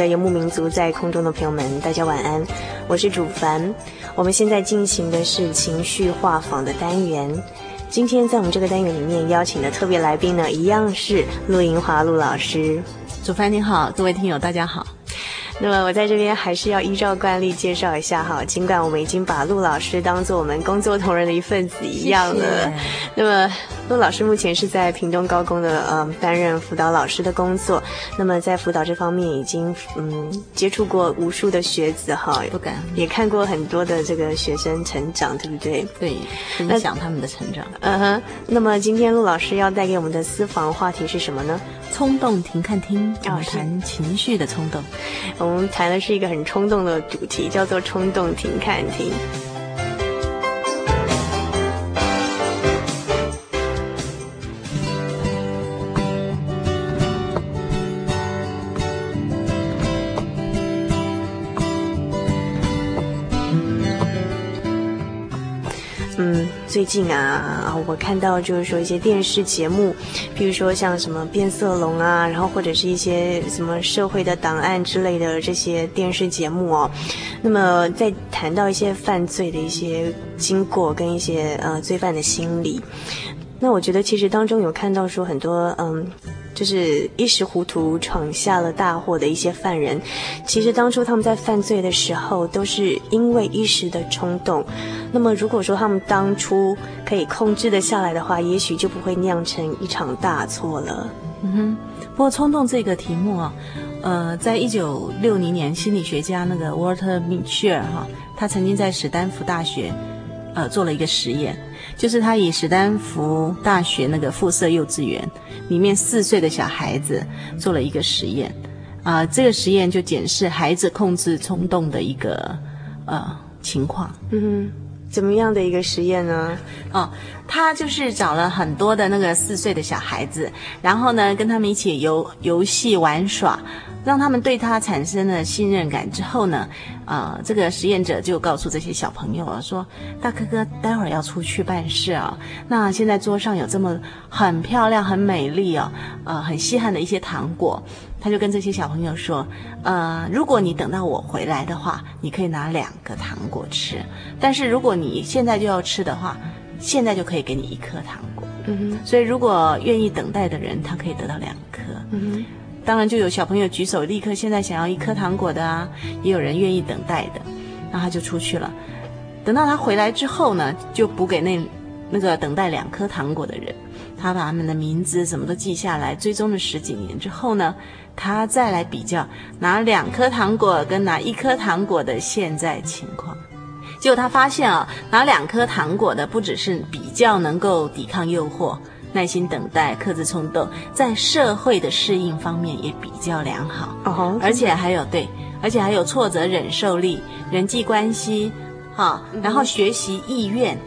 的游牧民族，在空中的朋友们，大家晚安，我是主凡。我们现在进行的是情绪画舫的单元。今天在我们这个单元里面邀请的特别来宾呢，一样是陆银华陆老师。主凡你好，各位听友大家好。那么我在这边还是要依照惯例介绍一下哈，尽管我们已经把陆老师当做我们工作同仁的一份子一样了。谢谢。那么陆老师目前是在屏东高工的嗯担任辅导老师的工作。那么在辅导这方面已经嗯接触过无数的学子哈，不敢也看过很多的这个学生成长，对不对？对，分享他们的成长。嗯哼。那么今天陆老师要带给我们的私房话题是什么呢？冲动停看听，要谈情绪的冲动。我们谈的是一个很冲动的主题，叫做“冲动停看停”。最近啊，我看到就是说一些电视节目，譬如说像什么变色龙啊，然后或者是一些什么社会的档案之类的这些电视节目哦。那么在谈到一些犯罪的一些经过跟一些呃罪犯的心理，那我觉得其实当中有看到说很多嗯。就是一时糊涂闯下了大祸的一些犯人，其实当初他们在犯罪的时候，都是因为一时的冲动。那么如果说他们当初可以控制得下来的话，也许就不会酿成一场大错了。嗯哼。不过冲动这个题目啊，呃，在一九六零年，心理学家那个 Walter m i c h e l 哈，他曾经在史丹福大学，呃，做了一个实验。就是他以史丹福大学那个附设幼稚园里面四岁的小孩子做了一个实验，啊、这个实验就检视孩子控制冲动的一个呃情况。嗯哼，怎么样的一个实验呢？哦，他就是找了很多的那个四岁的小孩子，然后呢跟他们一起游游戏玩耍。让他们对他产生了信任感之后呢，呃，这个实验者就告诉这些小朋友啊，说：“大哥哥待会儿要出去办事啊，那现在桌上有这么很漂亮、很美丽哦，呃，很稀罕的一些糖果。”他就跟这些小朋友说：“呃，如果你等到我回来的话，你可以拿两个糖果吃；但是如果你现在就要吃的话，现在就可以给你一颗糖果。嗯哼，所以如果愿意等待的人，他可以得到两颗。嗯哼。”当然，就有小朋友举手，立刻现在想要一颗糖果的啊，也有人愿意等待的，那他就出去了。等到他回来之后呢，就补给那那个等待两颗糖果的人，他把他们的名字什么都记下来，追踪了十几年之后呢，他再来比较拿两颗糖果跟拿一颗糖果的现在情况，结果他发现啊，拿两颗糖果的不只是比较能够抵抗诱惑。耐心等待，克制冲动，在社会的适应方面也比较良好，oh, 而且还有对，而且还有挫折忍受力、人际关系，哈，然后学习意愿，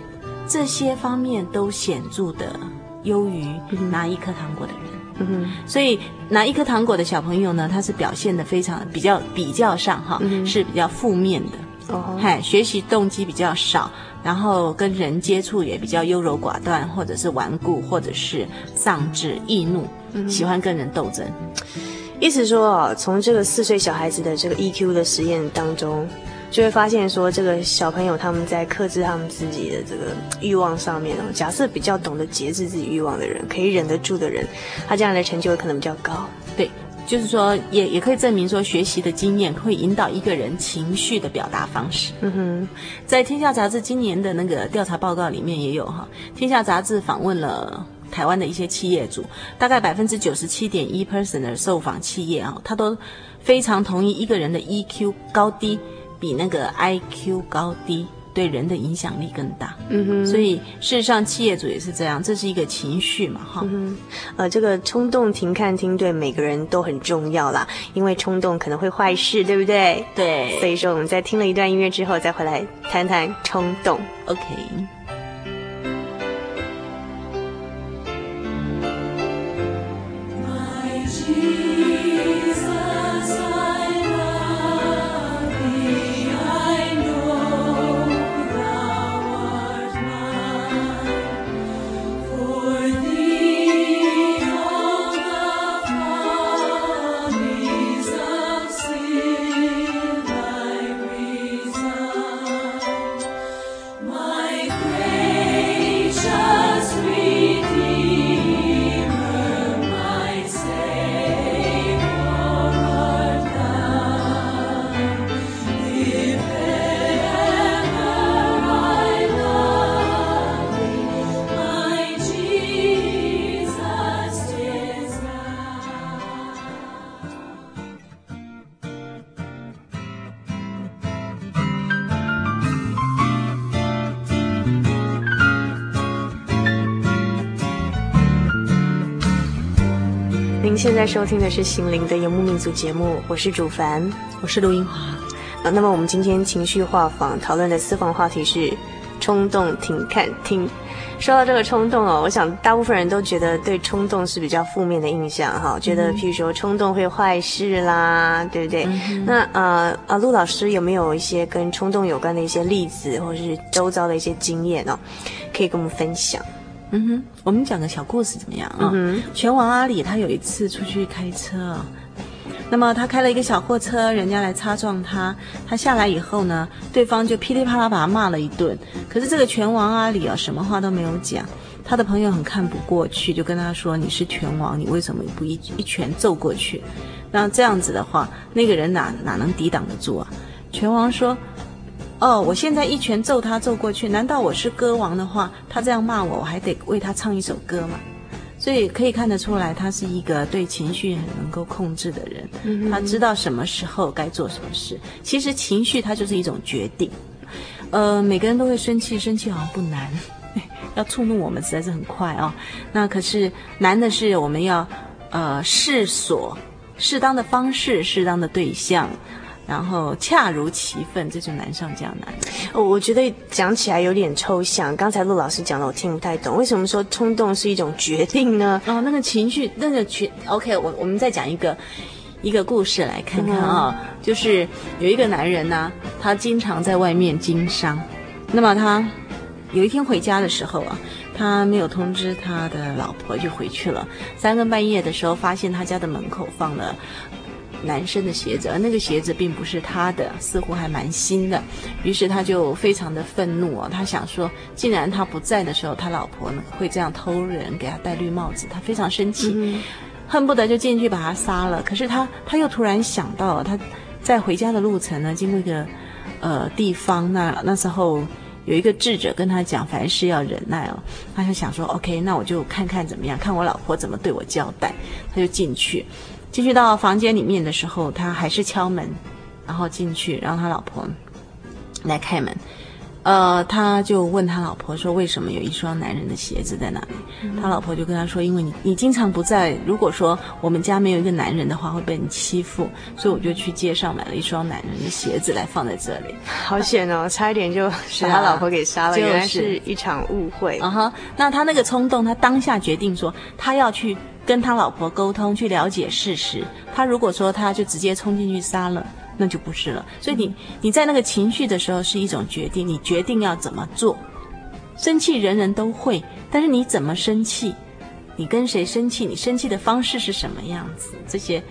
这些方面都显著的优于拿一颗糖果的人。嗯哼，所以拿一颗糖果的小朋友呢，他是表现的非常比较比较上哈，嗯、是比较负面的。哦，嗨，学习动机比较少，然后跟人接触也比较优柔寡断，或者是顽固，或者是丧志易怒，嗯、喜欢跟人斗争。意思说啊，从这个四岁小孩子的这个 EQ 的实验当中。就会发现说，这个小朋友他们在克制他们自己的这个欲望上面哦，假设比较懂得节制自己欲望的人，可以忍得住的人，他将来的成就可能比较高。对，就是说也也可以证明说，学习的经验会引导一个人情绪的表达方式。嗯哼，在《天下杂志》今年的那个调查报告里面也有哈，《天下杂志》访问了台湾的一些企业主，大概百分之九十七点一 percent 的受访企业啊，他都非常同意一个人的 EQ 高低。比那个 IQ 高低对人的影响力更大，嗯哼，所以事实上企业主也是这样，这是一个情绪嘛，哈、嗯，呃，这个冲动停看听对每个人都很重要啦，因为冲动可能会坏事，对不对？对，所以说我们在听了一段音乐之后，再回来谈谈冲动，OK。现在收听的是《心灵的游牧民族》节目，我是主凡，我是陆英华。啊，那么我们今天情绪画舫讨论的私房话题是冲动停看听。说到这个冲动哦，我想大部分人都觉得对冲动是比较负面的印象哈，觉得譬如说冲动会坏事啦，对不对？嗯、那呃啊，陆老师有没有一些跟冲动有关的一些例子，或者是周遭的一些经验哦，可以跟我们分享？嗯哼，我们讲个小故事怎么样啊？嗯，拳王阿里他有一次出去开车，那么他开了一个小货车，人家来擦撞他，他下来以后呢，对方就噼里啪啦把他骂了一顿。可是这个拳王阿里啊，什么话都没有讲。他的朋友很看不过去，就跟他说：“你是拳王，你为什么不一一拳揍过去？那这样子的话，那个人哪哪能抵挡得住啊？”拳王说。哦，我现在一拳揍他揍过去，难道我是歌王的话，他这样骂我，我还得为他唱一首歌吗？所以可以看得出来，他是一个对情绪很能够控制的人，嗯、他知道什么时候该做什么事。其实情绪它就是一种决定。呃，每个人都会生气，生气好像不难，要触怒我们实在是很快啊、哦。那可是难的是我们要呃适所适当的方式，适当的对象。然后恰如其分，这就难上加难。哦，我觉得讲起来有点抽象。刚才陆老师讲的，我听不太懂。为什么说冲动是一种决定呢？哦，那个情绪，那个情，OK，我我们再讲一个一个故事来看看啊、哦。嗯、就是有一个男人呢，他经常在外面经商。那么他有一天回家的时候啊，他没有通知他的老婆就回去了。三更半夜的时候，发现他家的门口放了。男生的鞋子，而那个鞋子并不是他的，似乎还蛮新的。于是他就非常的愤怒哦，他想说，既然他不在的时候，他老婆呢会这样偷人，给他戴绿帽子，他非常生气，嗯、恨不得就进去把他杀了。可是他他又突然想到，他在回家的路程呢，经过一个呃地方，那那时候有一个智者跟他讲，凡事要忍耐哦。他就想说，OK，那我就看看怎么样，看我老婆怎么对我交代。他就进去。进去到房间里面的时候，他还是敲门，然后进去，让他老婆来开门。呃，他就问他老婆说：“为什么有一双男人的鞋子在那里？”嗯、他老婆就跟他说：“因为你你经常不在，如果说我们家没有一个男人的话，会被你欺负，所以我就去街上买了一双男人的鞋子来放在这里。”好险哦，差一点就把他老婆给杀了，原来是一场误会。啊哈，那他那个冲动，他当下决定说他要去。跟他老婆沟通，去了解事实。他如果说他就直接冲进去杀了，那就不是了。所以你你在那个情绪的时候是一种决定，你决定要怎么做。生气人人都会，但是你怎么生气？你跟谁生气？你生气的方式是什么样子？这些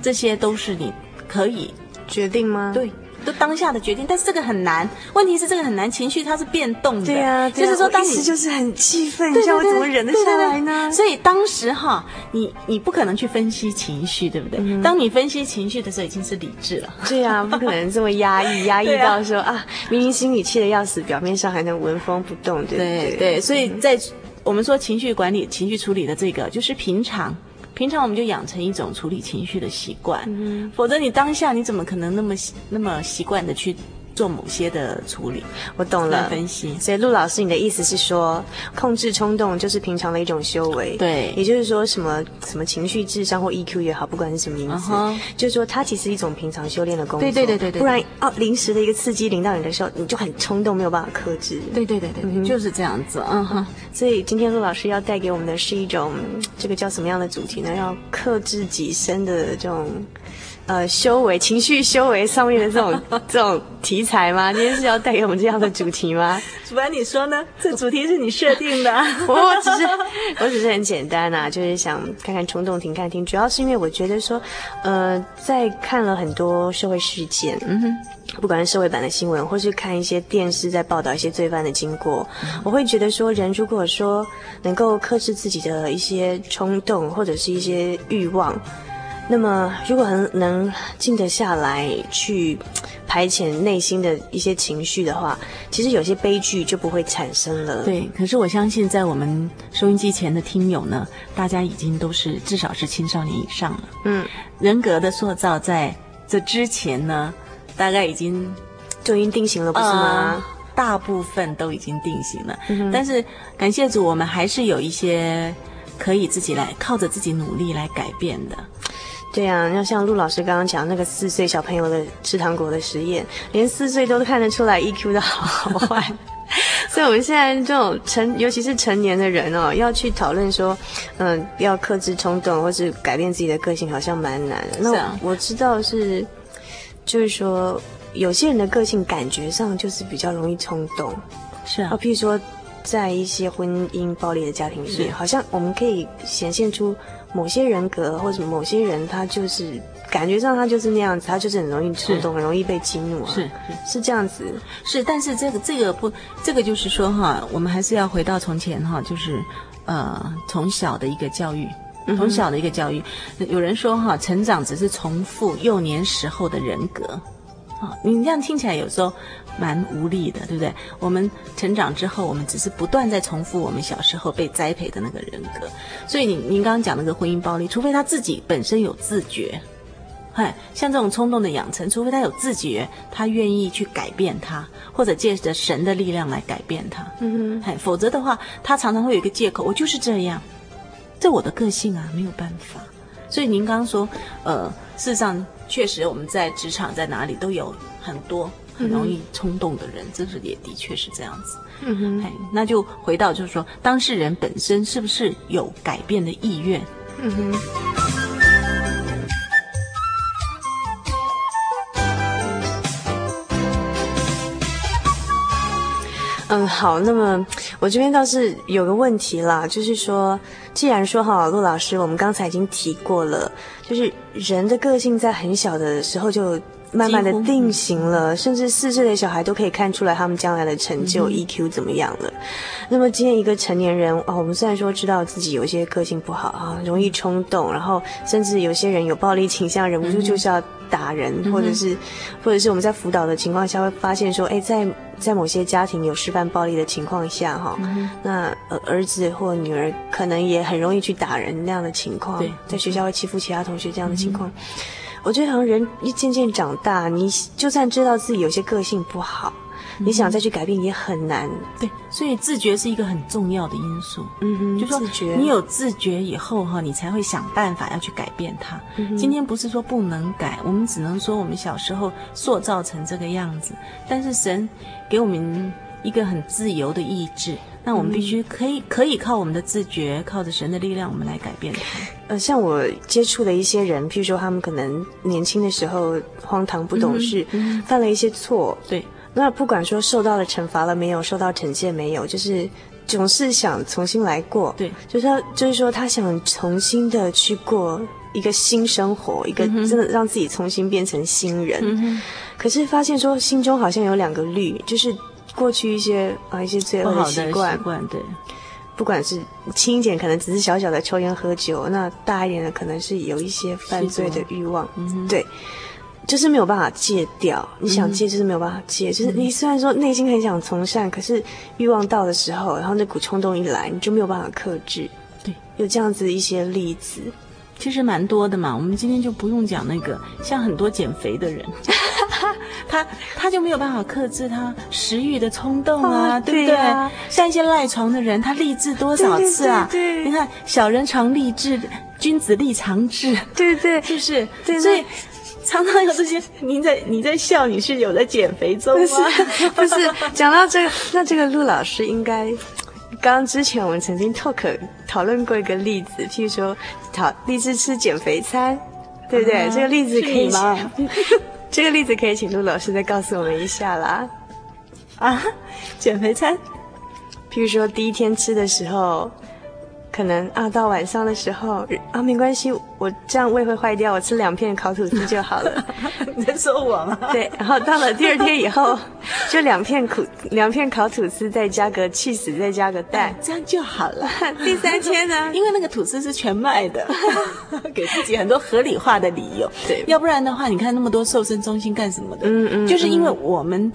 这些都是你可以决定吗？对。都当下的决定，但是这个很难。问题是这个很难，情绪它是变动的。对啊，就是说当时就是很气愤，你叫我怎么忍得下来呢？所以当时哈，你你不可能去分析情绪，对不对？嗯、当你分析情绪的时候，已经是理智了。对啊，不可能这么压抑，压抑 到说啊，啊，明明心里气得要死，表面上还能纹风不动，对不对？对，对，所以在我们说情绪管理、情绪处理的这个，就是平常。平常我们就养成一种处理情绪的习惯，嗯，否则你当下你怎么可能那么那么习惯的去做某些的处理，我懂了。分析，所以陆老师，你的意思是说，控制冲动就是平常的一种修为，对，也就是说，什么什么情绪智商或 EQ 也好，不管是什么名字，uh -huh. 就是说，它其实是一种平常修炼的工作。对对对对对。不然哦，临时的一个刺激临到你的时候，你就很冲动，没有办法克制。对对对对，嗯、就是这样子。嗯哼。所以今天陆老师要带给我们的是一种，这个叫什么样的主题呢？要克制己身的这种。呃，修为、情绪修为上面的这种 这种题材吗？今天是要带给我们这样的主题吗？主办你说呢？这主题是你设定的。我只是，我只是很简单啊，就是想看看冲动停看听。主要是因为我觉得说，呃，在看了很多社会事件，嗯哼，不管是社会版的新闻，或是看一些电视在报道一些罪犯的经过，嗯，我会觉得说，人如果说能够克制自己的一些冲动或者是一些欲望。那么，如果能能静得下来，去排遣内心的一些情绪的话，其实有些悲剧就不会产生了。对，可是我相信，在我们收音机前的听友呢，大家已经都是至少是青少年以上了。嗯，人格的塑造在这之前呢，大概已经就已经定型了，不是吗？呃，大部分都已经定型了。嗯，但是感谢主，我们还是有一些可以自己来靠着自己努力来改变的。对呀、啊，要像陆老师刚刚讲那个四岁小朋友的吃糖果的实验，连四岁都看得出来 EQ 的好坏。所以我们现在这种成，尤其是成年的人哦，要去讨论说，嗯，要克制冲动或是改变自己的个性，好像蛮难的。那我知道是，就是说有些人的个性感觉上就是比较容易冲动，是啊，譬如说在一些婚姻暴力的家庭里面，好像我们可以显现出。某些人格或者某些人，他就是感觉上他就是那样子，他就是很容易触动，很容易被激怒啊。是是，是这样子。是，但是这个这个不，这个就是说哈，我们还是要回到从前哈，就是呃，从小的一个教育，从小的一个教育。嗯、有人说哈，成长只是重复幼年时候的人格。啊，你这样听起来有时候。蛮无力的，对不对？我们成长之后，我们只是不断在重复我们小时候被栽培的那个人格。所以，您您刚刚讲那个婚姻暴力，除非他自己本身有自觉，嗨，像这种冲动的养成，除非他有自觉，他愿意去改变他，或者借着神的力量来改变他，嗯哼，嗨，否则的话，他常常会有一个借口，我就是这样，这我的个性啊，没有办法。所以您刚刚说，呃，事实上确实我们在职场在哪里都有很多。很容易冲动的人，这是也的确是这样子。嗯哼，嘿，那就回到就是说，当事人本身是不是有改变的意愿？嗯哼。嗯，好，那么我这边倒是有个问题啦，就是说，既然说哈，陆老师，我们刚才已经提过了，就是人的个性在很小的时候就。慢慢的定型了，甚至四岁的小孩都可以看出来他们将来的成就、嗯、EQ 怎么样了。那么今天一个成年人啊、哦，我们虽然说知道自己有一些个性不好啊，容易冲动，然后甚至有些人有暴力倾向，忍不住就是要打人，嗯、或者是，或者是我们在辅导的情况下会发现说，哎，在在某些家庭有示范暴力的情况下，哈、嗯，那儿子或女儿可能也很容易去打人那样的情况，在学校会欺负其他同学这样的情况。嗯我觉得好像人一渐渐长大，你就算知道自己有些个性不好，嗯、你想再去改变也很难。对，所以自觉是一个很重要的因素。嗯哼，就说你有自觉以后哈，你才会想办法要去改变它。嗯、今天不是说不能改，我们只能说我们小时候塑造成这个样子。但是神给我们一个很自由的意志。那我们必须可以可以靠我们的自觉，靠着神的力量，我们来改变它。呃，像我接触的一些人，譬如说他们可能年轻的时候荒唐不懂事，嗯嗯、犯了一些错，对。那不管说受到了惩罚了没有，受到惩戒没有，就是总是想重新来过。对，就是他，就是说他想重新的去过一个新生活，一个真的让自己重新变成新人。嗯、可是发现说心中好像有两个律，就是。过去一些啊一些罪恶的习惯，习惯对，不管是轻一点，可能只是小小的抽烟喝酒；那大一点的，可能是有一些犯罪的欲望，嗯、对，就是没有办法戒掉。你想戒，就是没有办法戒。嗯、就是你虽然说内心很想从善，可是欲望到的时候，然后那股冲动一来，你就没有办法克制。对，有这样子一些例子。其实蛮多的嘛，我们今天就不用讲那个，像很多减肥的人，他他就没有办法克制他食欲的冲动啊，哦、对不对？啊、像一些赖床的人，他立志多少次啊？对对对对，你看小人常立志，君子立长志，对对，是不是？对对，所以常常有这些。您在你在笑，你是有在减肥中吗？不是，不是。讲到这个，那这个陆老师应该。刚刚之前我们曾经 talk 讨论过一个例子，譬如说，讨励志吃减肥餐，对不对？啊、这个例子可以吗？这个例子可以请陆老师再告诉我们一下啦。啊，减肥餐，譬如说第一天吃的时候。可能啊，到晚上的时候啊，没关系，我这样胃会坏掉，我吃两片烤吐司就好了。你在说我吗？对，然后到了第二天以后，就两片苦两片烤吐司，再加个起司，再加个蛋，这样就好了。第三天呢？因为那个吐司是全麦的，给自己很多合理化的理由。对，要不然的话，你看那么多瘦身中心干什么的？嗯嗯，嗯就是因为我们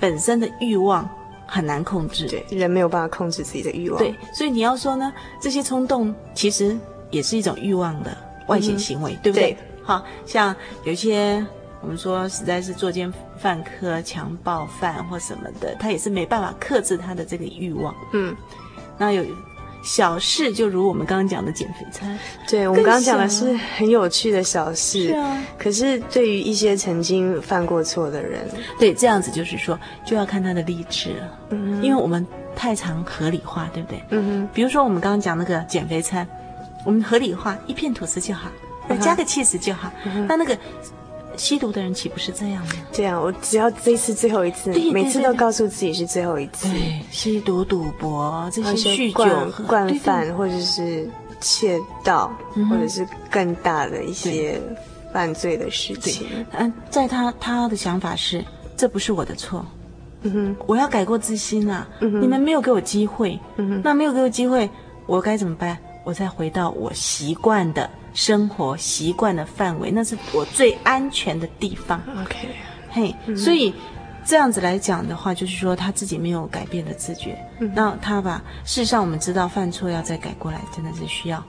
本身的欲望。很难控制，对，人没有办法控制自己的欲望。对，所以你要说呢，这些冲动其实也是一种欲望的外显行为，嗯、对不对？对，好像有一些我们说实在是作奸犯科、强暴犯或什么的，他也是没办法克制他的这个欲望。嗯，那有。小事就如我们刚刚讲的减肥餐，对，我们刚刚讲的是很有趣的小事。是啊，可是对于一些曾经犯过错的人，对，这样子就是说就要看他的励志了。嗯哼，因为我们太常合理化，对不对？嗯哼，比如说我们刚刚讲那个减肥餐，我们合理化一片吐司就好，再加个起司就好。嗯，那那个。吸毒的人岂不是这样吗？这样，我只要这一次最后一次，每次都告诉自己是最后一次。对，吸毒、赌博这些酗酒惯犯，或者是窃盗，或者是更大的一些犯罪的事情。嗯，在他他的想法是，这不是我的错。嗯哼，我要改过自新啊。你们没有给我机会。那没有给我机会，我该怎么办？我再回到我习惯的。生活习惯的范围，那是我最安全的地方。OK，嘿，所以这样子来讲的话，就是说他自己没有改变的自觉。嗯，那他把，事实上我们知道犯错要再改过来，真的是需要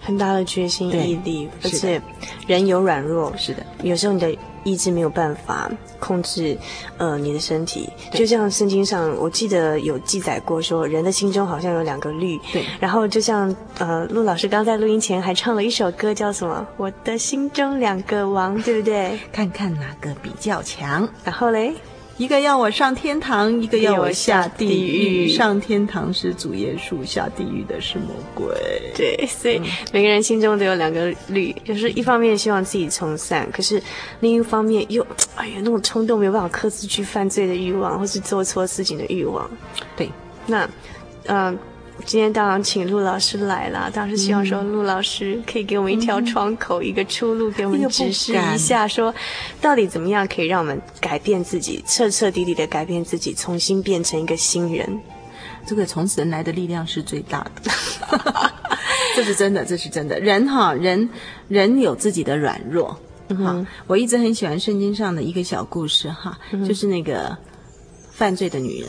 很大的决心毅力，而且人有软弱，是的，有时候你的。意志没有办法控制，呃，你的身体，就像圣经上，我记得有记载过，说人的心中好像有两个律。对。然后就像呃，陆老师刚在录音前还唱了一首歌，叫什么？我的心中两个王，对不对？看看哪个比较强。然后嘞？一个要我上天堂，一个要我下地狱。上天堂是主耶稣，下地狱的是魔鬼。对，所以每个人心中都有两个律，就是一方面希望自己从善，可是另一方面又哎呀那种冲动没有办法克制去犯罪的欲望，或是做错事情的欲望。对，那嗯。呃今天当然请陆老师来了，当时希望说陆老师可以给我们一条窗口，嗯、一个出路，给我们指示一下，说到底怎么样可以让我们改变自己，彻彻底底的改变自己，重新变成一个新人。这个从神来的力量是最大的，这是真的，这是真的。人哈，人人有自己的软弱。嗯、哼我一直很喜欢圣经上的一个小故事哈，嗯、就是那个犯罪的女人。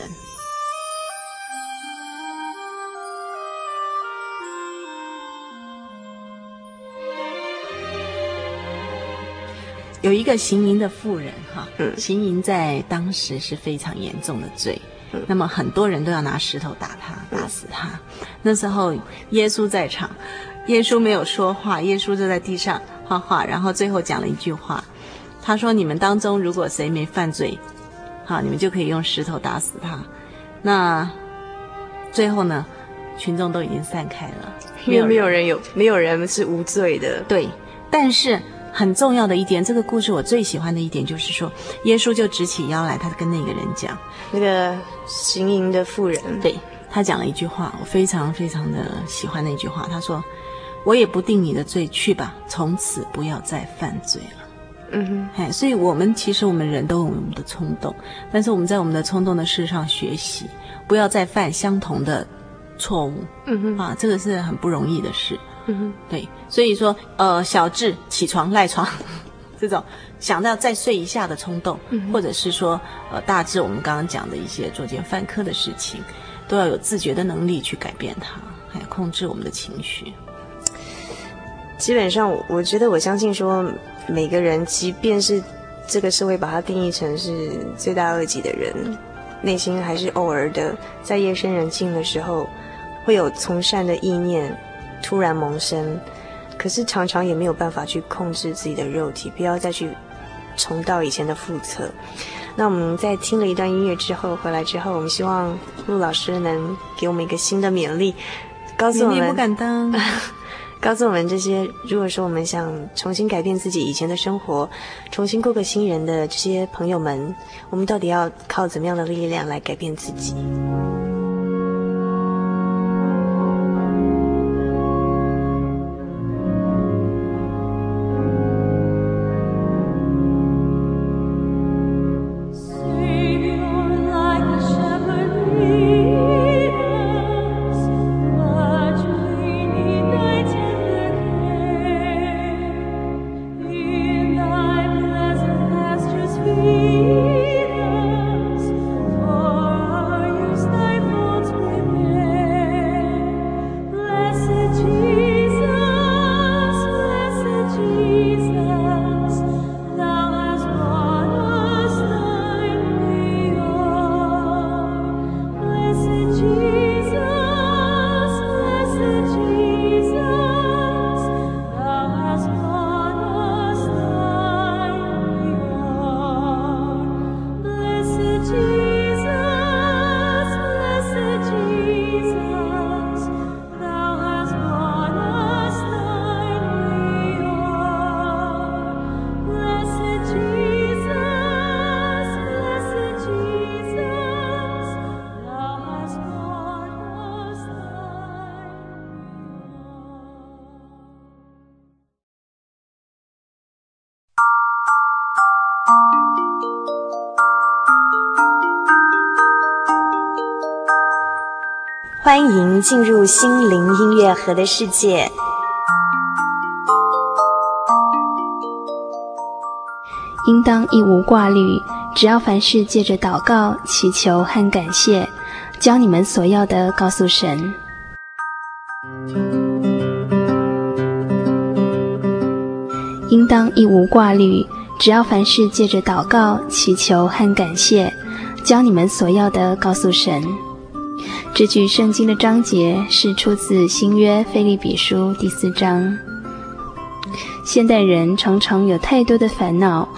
有一个行淫的妇人，哈，嗯，行淫在当时是非常严重的罪，嗯，那么很多人都要拿石头打他，打死他。嗯，那时候耶稣在场，耶稣没有说话，耶稣就在地上画画，然后最后讲了一句话，他说：“你们当中如果谁没犯罪，好，你们就可以用石头打死他。”那最后呢，群众都已经散开了，因为没有人有，没有人是无罪的。对，但是很重要的一点，这个故事我最喜欢的一点就是说，耶稣就直起腰来，他跟那个人讲，那个行淫的妇人，对，他讲了一句话，我非常非常的喜欢那句话，他说：“我也不定你的罪，去吧，从此不要再犯罪了。”嗯哼，哎，所以我们其实我们人都有我们的冲动，但是我们在我们的冲动的事上学习，不要再犯相同的错误。嗯哼，啊，这个是很不容易的事。嗯哼，对，所以说，呃，小智起床赖床，这种想到再睡一下的冲动，嗯，或者是说，呃，大致我们刚刚讲的一些作奸犯科的事情，都要有自觉的能力去改变它，还有控制我们的情绪。基本上，我觉得我相信说。每个人，即便是这个社会把它定义成是罪大恶极的人，内心还是偶尔的在夜深人静的时候，会有从善的意念突然萌生。可是常常也没有办法去控制自己的肉体，不要再去重蹈以前的覆辙。那我们在听了一段音乐之后回来之后，我们希望陆老师能给我们一个新的勉励，告诉我们。不敢当。告诉我们这些，如果说我们想重新改变自己以前的生活，重新过个新人的这些朋友们，我们到底要靠怎么样的力量来改变自己？欢迎进入心灵音乐盒的世界。应当一无挂虑，只要凡事借着祷告、祈求和感谢，将你们所要的告诉神。应当一无挂虑，只要凡事借着祷告、祈求和感谢，将你们所要的告诉神。这句圣经的章节是出自新约腓立比书第四章。现代人常常有太多的烦恼，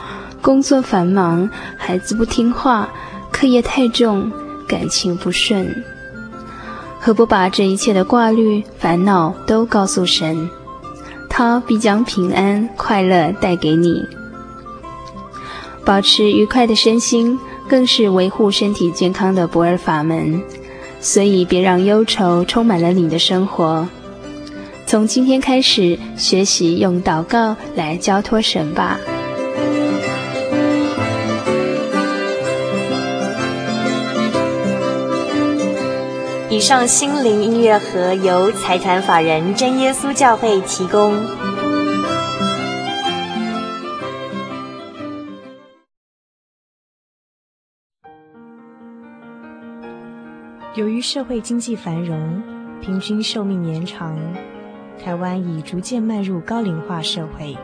工作繁忙，孩子不听话，课业太重，感情不顺。何不把这一切的挂虑、烦恼都告诉神？他必将平安、快乐带给你。保持愉快的身心，更是维护身体健康的不二法门。所以，别让忧愁充满了你的生活。从今天开始，学习用祷告来交托神吧。以上心灵音乐盒由财团法人真耶稣教会提供。由于社会经济繁荣，平均寿命延长，台湾已逐渐迈入高龄化社会。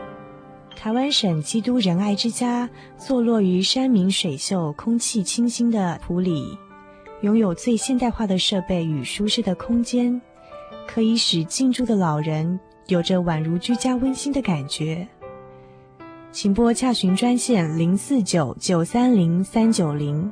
台湾省基督仁爱之家坐落于山明水秀、空气清新的埔里，拥有最现代化的设备与舒适的空间，可以使进驻的老人有着宛如居家温馨的感觉。请拨洽询专线零四九九三零三九零。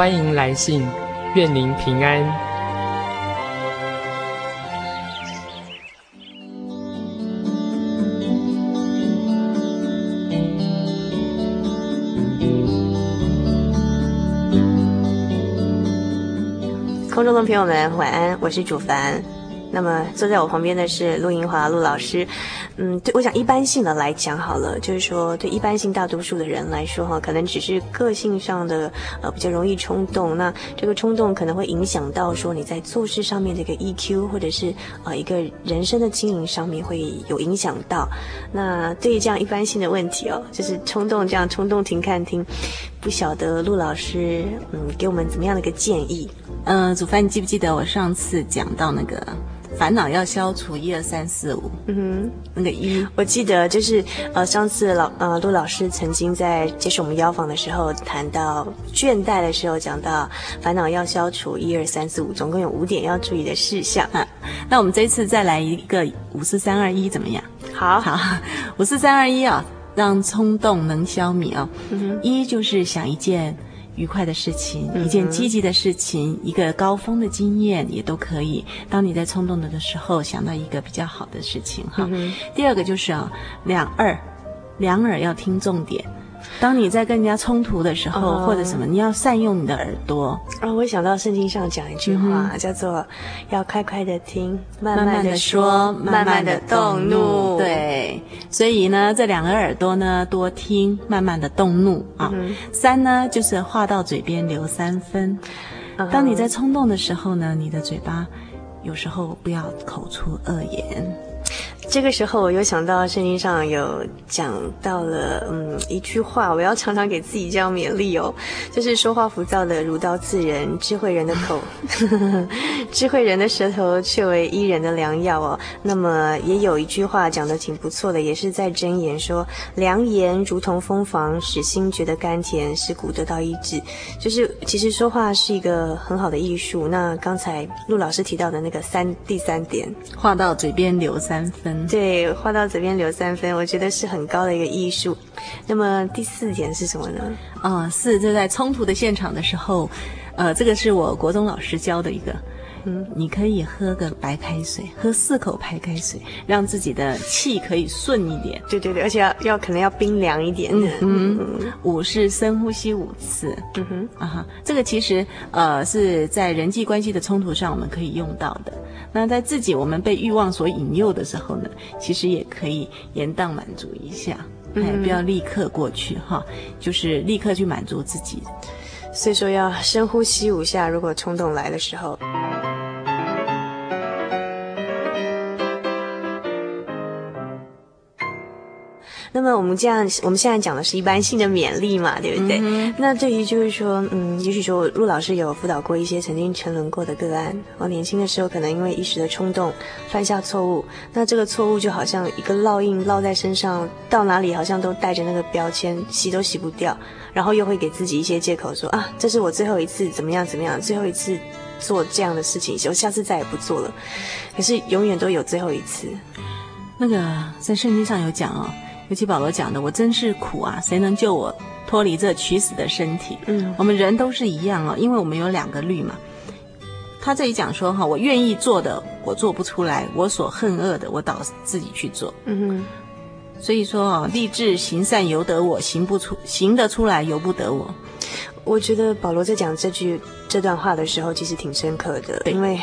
欢迎来信，愿您平安。空中的朋友们，晚安，我是主凡。那么坐在我旁边的是陆银华陆老师。嗯，对，我想一般性的来讲好了，就是说对一般性大多数的人来说哈，可能只是个性上的呃比较容易冲动。那这个冲动可能会影响到说你在做事上面的一个 EQ，或者是呃一个人生的经营上面会有影响到。那对于这样一般性的问题哦，就是冲动这样冲动停看听，不晓得陆老师嗯给我们怎么样的一个建议？嗯，祖凡，你记不记得我上次讲到那个烦恼要消除一二三四五？嗯哼，那个一，我记得就是呃，上次老呃陆老师曾经在接受我们邀访的时候谈到倦怠的时候，讲到烦恼要消除一二三四五，总共有五点要注意的事项。啊，那我们这一次再来一个五四三二一，怎么样？好，好，五四三二一啊，让冲动能消弭啊。一就是想一件。愉快的事情，一件积极的事情，嗯、一个高峰的经验也都可以。当你在冲动的的时候，想到一个比较好的事情哈。嗯、第二个就是啊，两耳，两耳要听重点。当你在跟人家冲突的时候，哦、或者什么，你要善用你的耳朵。啊、哦，我想到圣经上讲一句话，嗯、叫做“要快快的听，慢慢的说，慢慢的动怒”。对，所以呢，这两个耳朵呢，多听，慢慢的动怒啊。嗯、三呢，就是话到嘴边留三分。嗯、当你在冲动的时候呢，你的嘴巴有时候不要口出恶言。这个时候，我又想到圣经上有讲到了，嗯，一句话，我要常常给自己这样勉励哦，就是说话浮躁的如刀刺人，智慧人的口，智慧人的舌头却为医人的良药哦。那么也有一句话讲得挺不错的，也是在箴言说，良言如同蜂房，使心觉得甘甜，使骨得到医治。就是其实说话是一个很好的艺术。那刚才陆老师提到的那个三第三点，话到嘴边留三分。对，话到嘴边留三分，我觉得是很高的一个艺术。那么第四点是什么呢？啊、呃，四就在冲突的现场的时候，呃，这个是我国中老师教的一个。嗯，你可以喝个白开水，喝四口白开水，让自己的气可以顺一点。对对对，而且要要可能要冰凉一点的。嗯，嗯五是深呼吸五次。嗯哼，啊哈，这个其实呃是在人际关系的冲突上我们可以用到的。那在自己我们被欲望所引诱的时候呢，其实也可以延宕满足一下，哎、嗯，不要立刻过去哈，就是立刻去满足自己。所以说要深呼吸五下，如果冲动来的时候。那么我们这样，我们现在讲的是一般性的勉励嘛，对不对？嗯、那对于就是说，嗯，也许说陆老师有辅导过一些曾经沉沦过的个案，我年轻的时候可能因为一时的冲动犯下错误，那这个错误就好像一个烙印烙在身上，到哪里好像都带着那个标签，洗都洗不掉，然后又会给自己一些借口说啊，这是我最后一次怎么样怎么样，最后一次做这样的事情，我下次再也不做了。可是永远都有最后一次。那个在圣经上有讲哦。尤其保罗讲的，我真是苦啊！谁能救我脱离这取死的身体？嗯，我们人都是一样哦，因为我们有两个律嘛。他这里讲说哈，我愿意做的我做不出来，我所恨恶的我倒自己去做。嗯哼，所以说啊，立志行善由得我，行不出行得出来由不得我。我觉得保罗在讲这句这段话的时候，其实挺深刻的，因为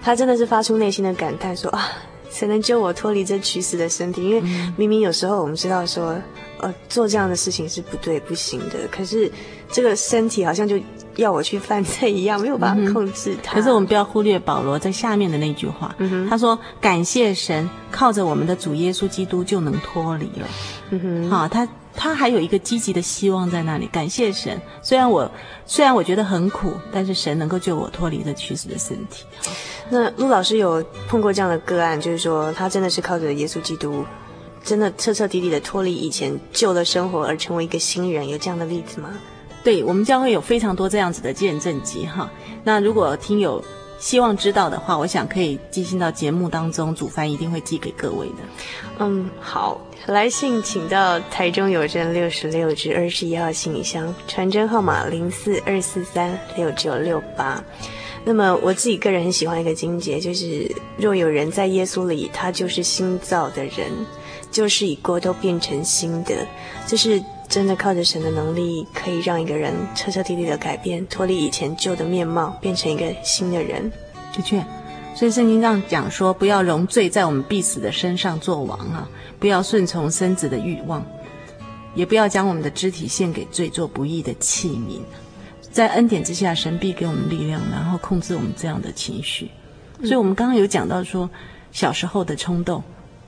他真的是发出内心的感叹说啊。才能救我脱离这取死的身体，因为明明有时候我们知道说，呃，做这样的事情是不对不行的，可是这个身体好像就要我去犯罪一样，没有办法控制它。可是我们不要忽略保罗在下面的那句话，嗯、他说：“感谢神，靠着我们的主耶稣基督就能脱离了。”嗯哼，好，他他还有一个积极的希望在那里。感谢神，虽然我虽然我觉得很苦，但是神能够救我脱离这虚实的身体。那陆老师有碰过这样的个案，就是说他真的是靠着耶稣基督，真的彻彻底底的脱离以前旧的生活，而成为一个新人，有这样的例子吗？对，我们将会有非常多这样子的见证集哈。那如果听友希望知道的话，我想可以寄信到节目当中，主凡一定会寄给各位的。嗯，好，来信请到台中邮政六十六至二十一号信箱，传真号码零四二四三六九六八。那么我自己个人很喜欢一个经节，就是若有人在耶稣里，他就是新造的人，旧事已过，都变成新的，就是。真的靠着神的能力，可以让一个人彻彻底底的改变，脱离以前旧的面貌，变成一个新的人。的确，所以圣经上讲说，不要容罪在我们必死的身上作王啊，不要顺从身子的欲望，也不要将我们的肢体献给罪做不义的器皿。在恩典之下，神必给我们力量，然后控制我们这样的情绪。所以我们刚刚有讲到说，小时候的冲动。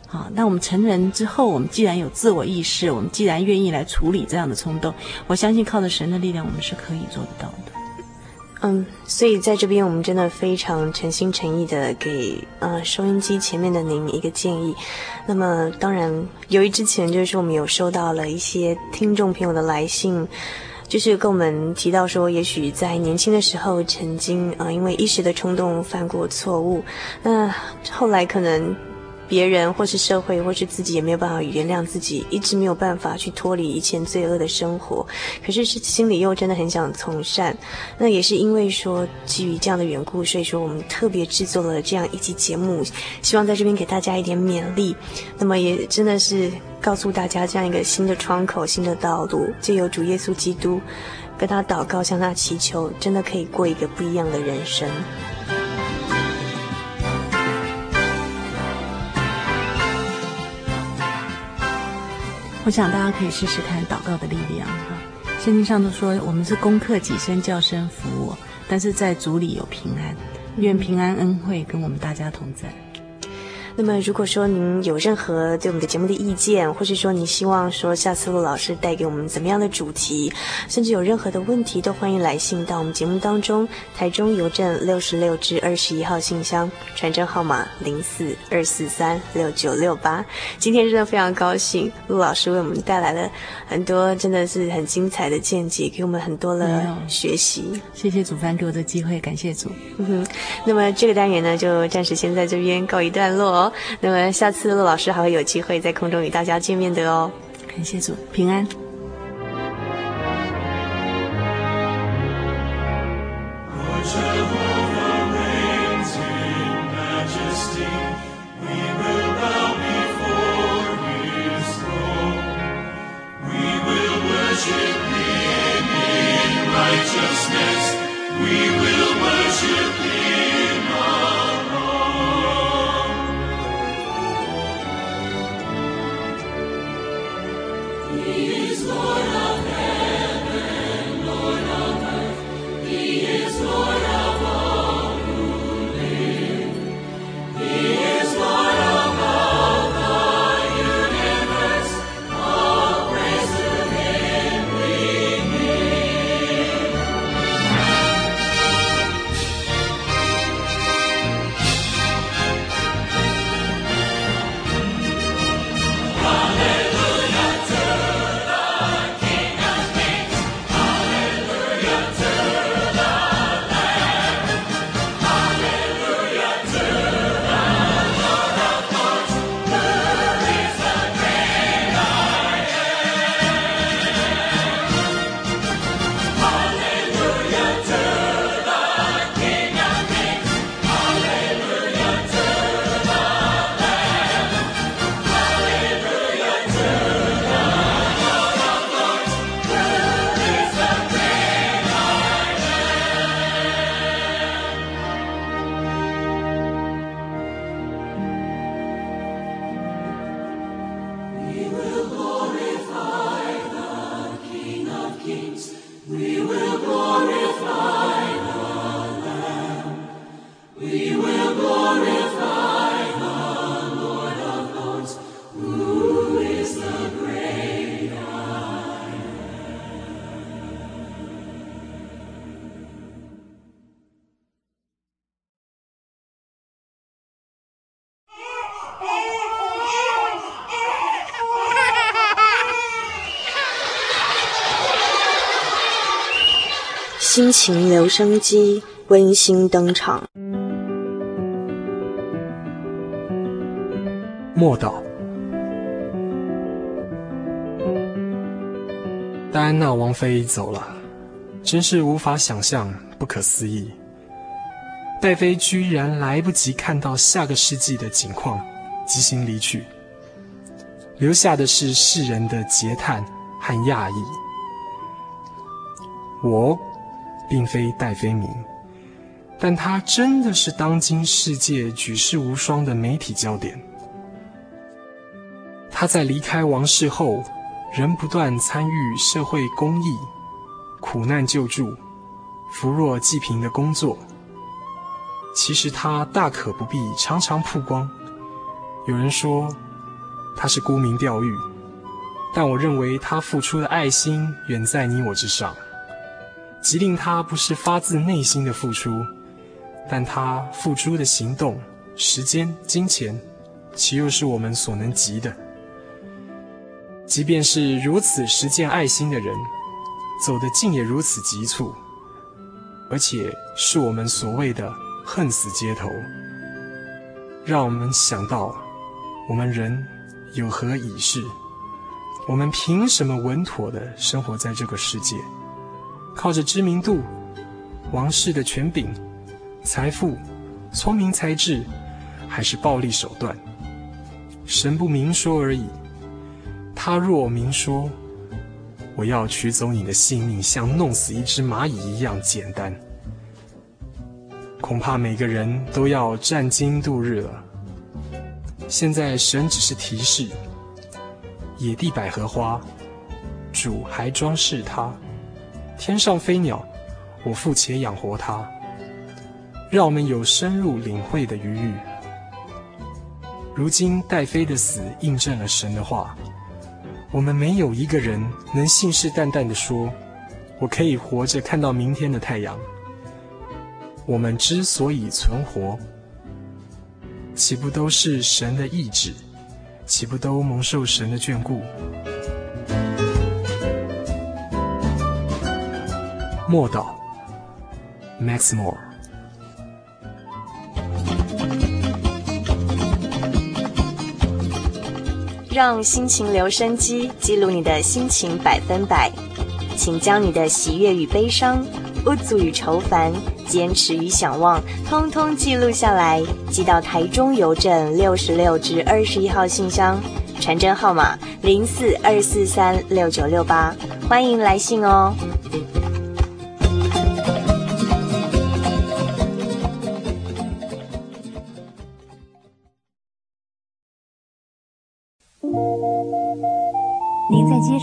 啊，那我们成人之后，我们既然有自我意识，我们既然愿意来处理这样的冲动，我相信靠着神的力量，我们是可以做得到的。嗯，所以在这边，我们真的非常诚心诚意的给呃收音机前面的您一个建议。那么，当然，由于之前就是我们有收到了一些听众朋友的来信，就是跟我们提到说，也许在年轻的时候曾经啊、呃，因为一时的冲动犯过错误，那后来可能。别人或是社会或是自己也没有办法原谅自己，一直没有办法去脱离以前罪恶的生活，可是是心里又真的很想从善。那也是因为说基于这样的缘故，所以说我们特别制作了这样一期节目，希望在这边给大家一点勉励。那么也真的是告诉大家这样一个新的窗口、新的道路，借由主耶稣基督跟他祷告、向他祈求，真的可以过一个不一样的人生。我想大家可以试试看祷告的力量哈。圣经上都说我们是攻克己身，叫声服我，但是在主里有平安，愿平安恩惠跟我们大家同在。那么，如果说您有任何对我们的节目的意见，或是说你希望说下次陆老师带给我们怎么样的主题，甚至有任何的问题，都欢迎来信到我们节目当中。台中邮政六十六至二十一号信箱，传真号码零四二四三六九六八。今天真的非常高兴，陆老师为我们带来了很多真的是很精彩的见解，给我们很多的学习。谢谢主凡给我的机会，感谢主。嗯哼，那么这个单元呢，就暂时先在这边告一段落。那么下次陆老师还会有机会在空中与大家见面的哦，感谢主，平安。情留声机温馨登场。莫道。戴安娜王妃走了，真是无法想象，不可思议。戴妃居然来不及看到下个世纪的景况，即行离去，留下的是世人的嗟叹和讶异。我并非戴妃迷，但他真的是当今世界举世无双的媒体焦点。他在离开王室后，仍不断参与社会公益、苦难救助、扶弱济贫的工作。其实他大可不必常常曝光。有人说他是沽名钓誉，但我认为他付出的爱心远在你我之上。即令他不是发自内心的付出，但他付出的行动、时间、金钱，岂又是我们所能及的？即便是如此实践爱心的人，走得竟也如此急促，而且是我们所谓的恨死街头，让我们想到，我们人有何以事？我们凭什么稳妥地生活在这个世界？靠着知名度、王室的权柄、财富、聪明才智，还是暴力手段？神不明说而已。他若明说，我要取走你的性命，像弄死一只蚂蚁一样简单，恐怕每个人都要战经度日了。现在神只是提示：野地百合花，主还装饰它。天上飞鸟，我父且养活它，让我们有深入领会的余裕。如今戴妃的死印证了神的话，我们没有一个人能信誓旦旦地说，我可以活着看到明天的太阳。我们之所以存活，岂不都是神的意志？岂不都蒙受神的眷顾？默祷，Max More。让心情留声机记录你的心情百分百，请将你的喜悦与悲伤、不足与愁烦、坚持与想望，通通记录下来，寄到台中邮政六十六至二十一号信箱，传真号码零四二四三六九六八，欢迎来信哦。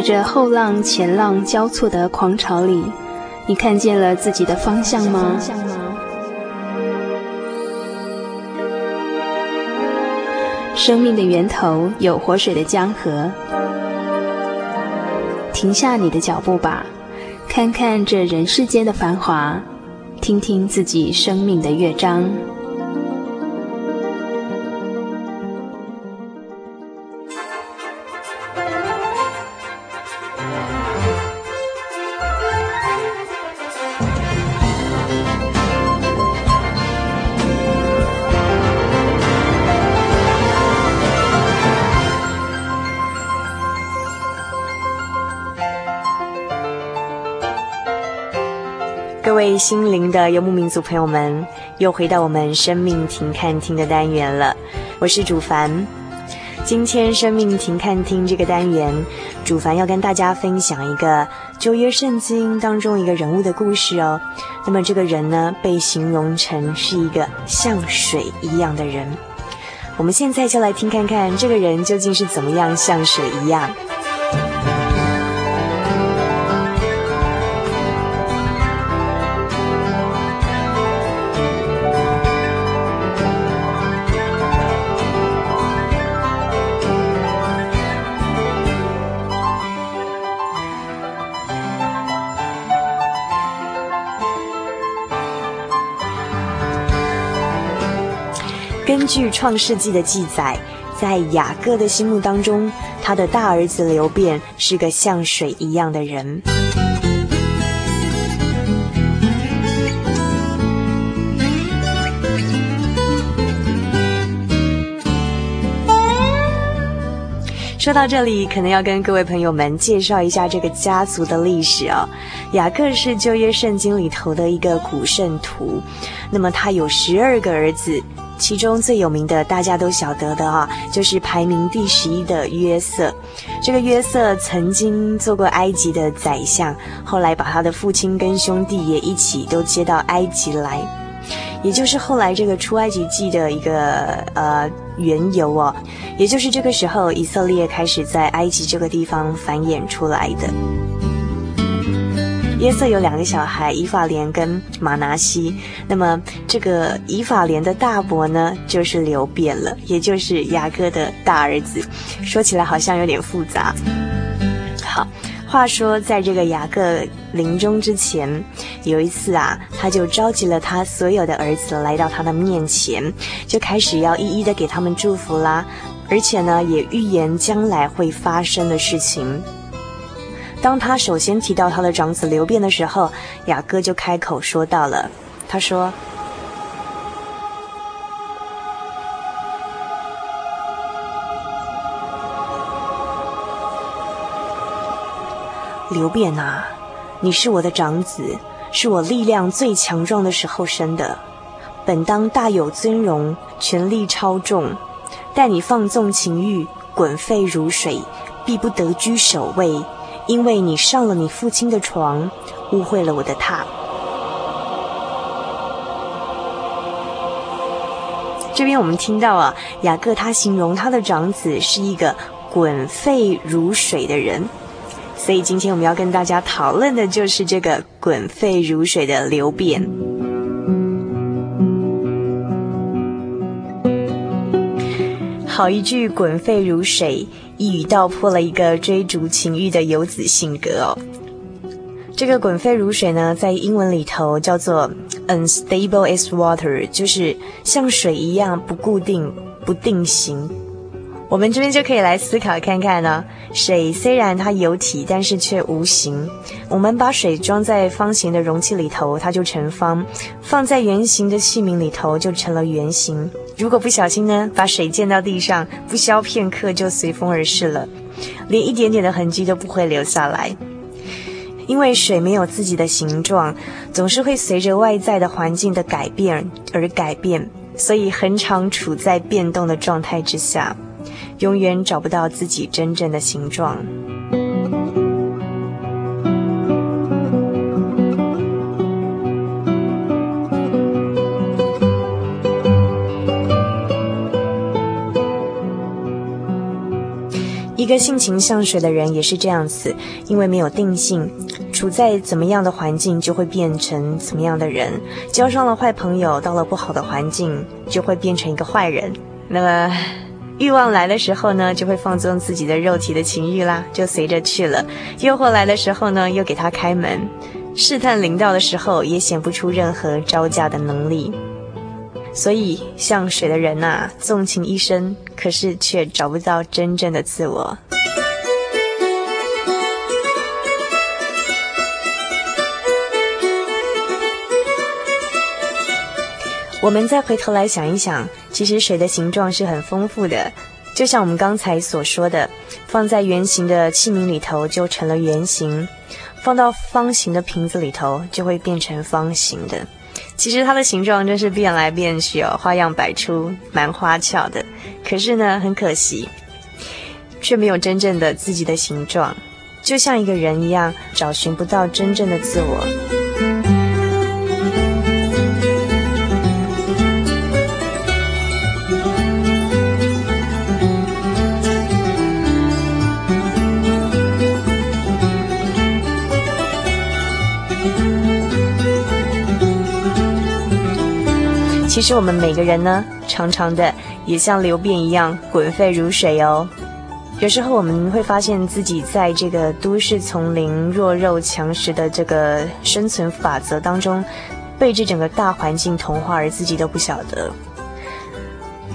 在这后浪前浪交错的狂潮里，你看见了自己的方向吗？生命的源头有活水的江河。停下你的脚步吧，看看这人世间的繁华，听听自己生命的乐章。位心灵的游牧民族朋友们，又回到我们生命停看听的单元了。我是主凡，今天生命停看听这个单元，主凡要跟大家分享一个旧约圣经当中一个人物的故事哦。那么这个人呢，被形容成是一个像水一样的人。我们现在就来听看看这个人究竟是怎么样像水一样。据《创世纪》的记载，在雅各的心目当中，他的大儿子流便是个像水一样的人。说到这里，可能要跟各位朋友们介绍一下这个家族的历史哦。雅各是旧约圣经里头的一个古圣徒，那么他有十二个儿子。其中最有名的，大家都晓得的啊，就是排名第十一的约瑟。这个约瑟曾经做过埃及的宰相，后来把他的父亲跟兄弟也一起都接到埃及来，也就是后来这个出埃及记的一个呃缘由哦。也就是这个时候，以色列开始在埃及这个地方繁衍出来的。约瑟有两个小孩，以法莲跟玛拿西。那么这个以法莲的大伯呢，就是流便了，也就是雅各的大儿子。说起来好像有点复杂。好，话说在这个雅各临终之前，有一次啊，他就召集了他所有的儿子来到他的面前，就开始要一一的给他们祝福啦，而且呢，也预言将来会发生的事情。当他首先提到他的长子刘辩的时候，雅各就开口说到了。他说：“刘辩啊，你是我的长子，是我力量最强壮的时候生的，本当大有尊荣，权力超重，但你放纵情欲，滚沸如水，必不得居首位。”因为你上了你父亲的床，污秽了我的榻。这边我们听到啊，雅各他形容他的长子是一个滚沸如水的人，所以今天我们要跟大家讨论的就是这个滚沸如水的流变。好一句滚沸如水。一语道破了一个追逐情欲的游子性格哦。这个滚沸如水呢，在英文里头叫做 unstable as water，就是像水一样不固定、不定型。我们这边就可以来思考看看呢。水虽然它有体，但是却无形。我们把水装在方形的容器里头，它就成方；放在圆形的器皿里头，就成了圆形。如果不小心呢，把水溅到地上，不消片刻就随风而逝了，连一点点的痕迹都不会留下来。因为水没有自己的形状，总是会随着外在的环境的改变而改变，所以恒常处在变动的状态之下，永远找不到自己真正的形状。一个性情像水的人也是这样子，因为没有定性，处在怎么样的环境就会变成怎么样的人。交上了坏朋友，到了不好的环境就会变成一个坏人。那么欲望来的时候呢，就会放纵自己的肉体的情欲啦，就随着去了。诱惑来的时候呢，又给他开门。试探临到的时候，也显不出任何招架的能力。所以，像水的人呐，纵情一生，可是却找不到真正的自我。我们再回头来想一想，其实水的形状是很丰富的，就像我们刚才所说的，放在圆形的器皿里头就成了圆形，放到方形的瓶子里头就会变成方形的。其实它的形状真是变来变去哦，花样百出，蛮花俏的。可是呢，很可惜，却没有真正的自己的形状。就像一个人一样，找寻不到真正的自我。其实我们每个人呢，常常的也像流便一样滚沸如水哦。有时候我们会发现自己在这个都市丛林弱肉强食的这个生存法则当中，被这整个大环境同化，而自己都不晓得。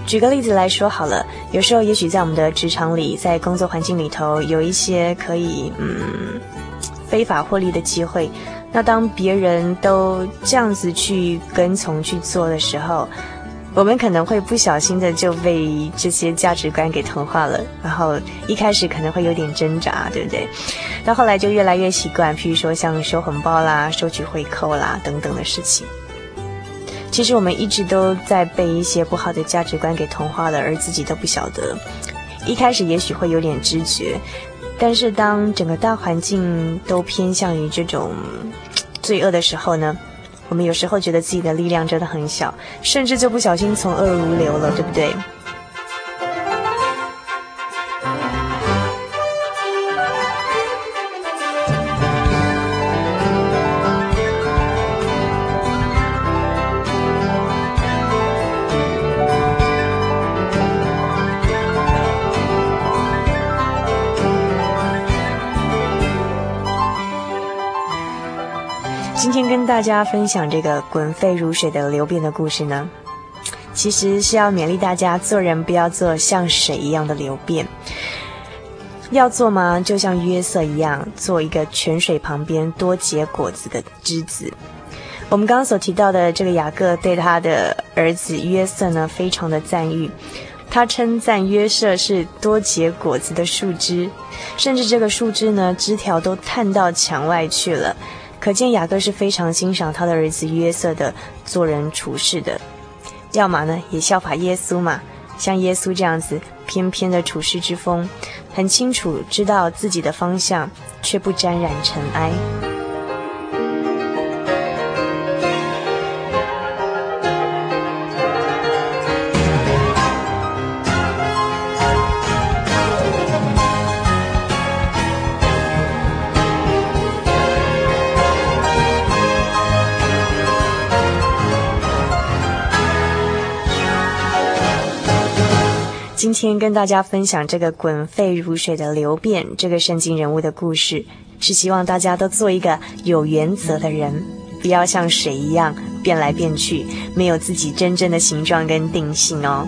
举个例子来说好了，有时候也许在我们的职场里，在工作环境里头，有一些可以嗯非法获利的机会。那当别人都这样子去跟从去做的时候，我们可能会不小心的就被这些价值观给同化了。然后一开始可能会有点挣扎，对不对？到后来就越来越习惯，譬如说像收红包啦、收取回扣啦等等的事情。其实我们一直都在被一些不好的价值观给同化了，而自己都不晓得。一开始也许会有点知觉。但是，当整个大环境都偏向于这种罪恶的时候呢，我们有时候觉得自己的力量真的很小，甚至就不小心从恶如流了，对不对？大家分享这个滚沸如水的流变的故事呢，其实是要勉励大家做人不要做像水一样的流变，要做吗？就像约瑟一样，做一个泉水旁边多结果子的枝子。我们刚刚所提到的这个雅各对他的儿子约瑟呢，非常的赞誉，他称赞约瑟是多结果子的树枝，甚至这个树枝呢，枝条都探到墙外去了。可见雅各是非常欣赏他的儿子约瑟的做人处事的，要么呢也效法耶稣嘛，像耶稣这样子翩翩的处世之风，很清楚知道自己的方向，却不沾染尘埃。今天跟大家分享这个滚沸如水的流变，这个圣经人物的故事，是希望大家都做一个有原则的人，不要像水一样变来变去，没有自己真正的形状跟定性哦。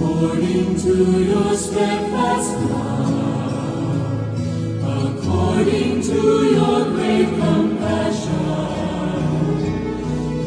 According to your steadfast according to your great.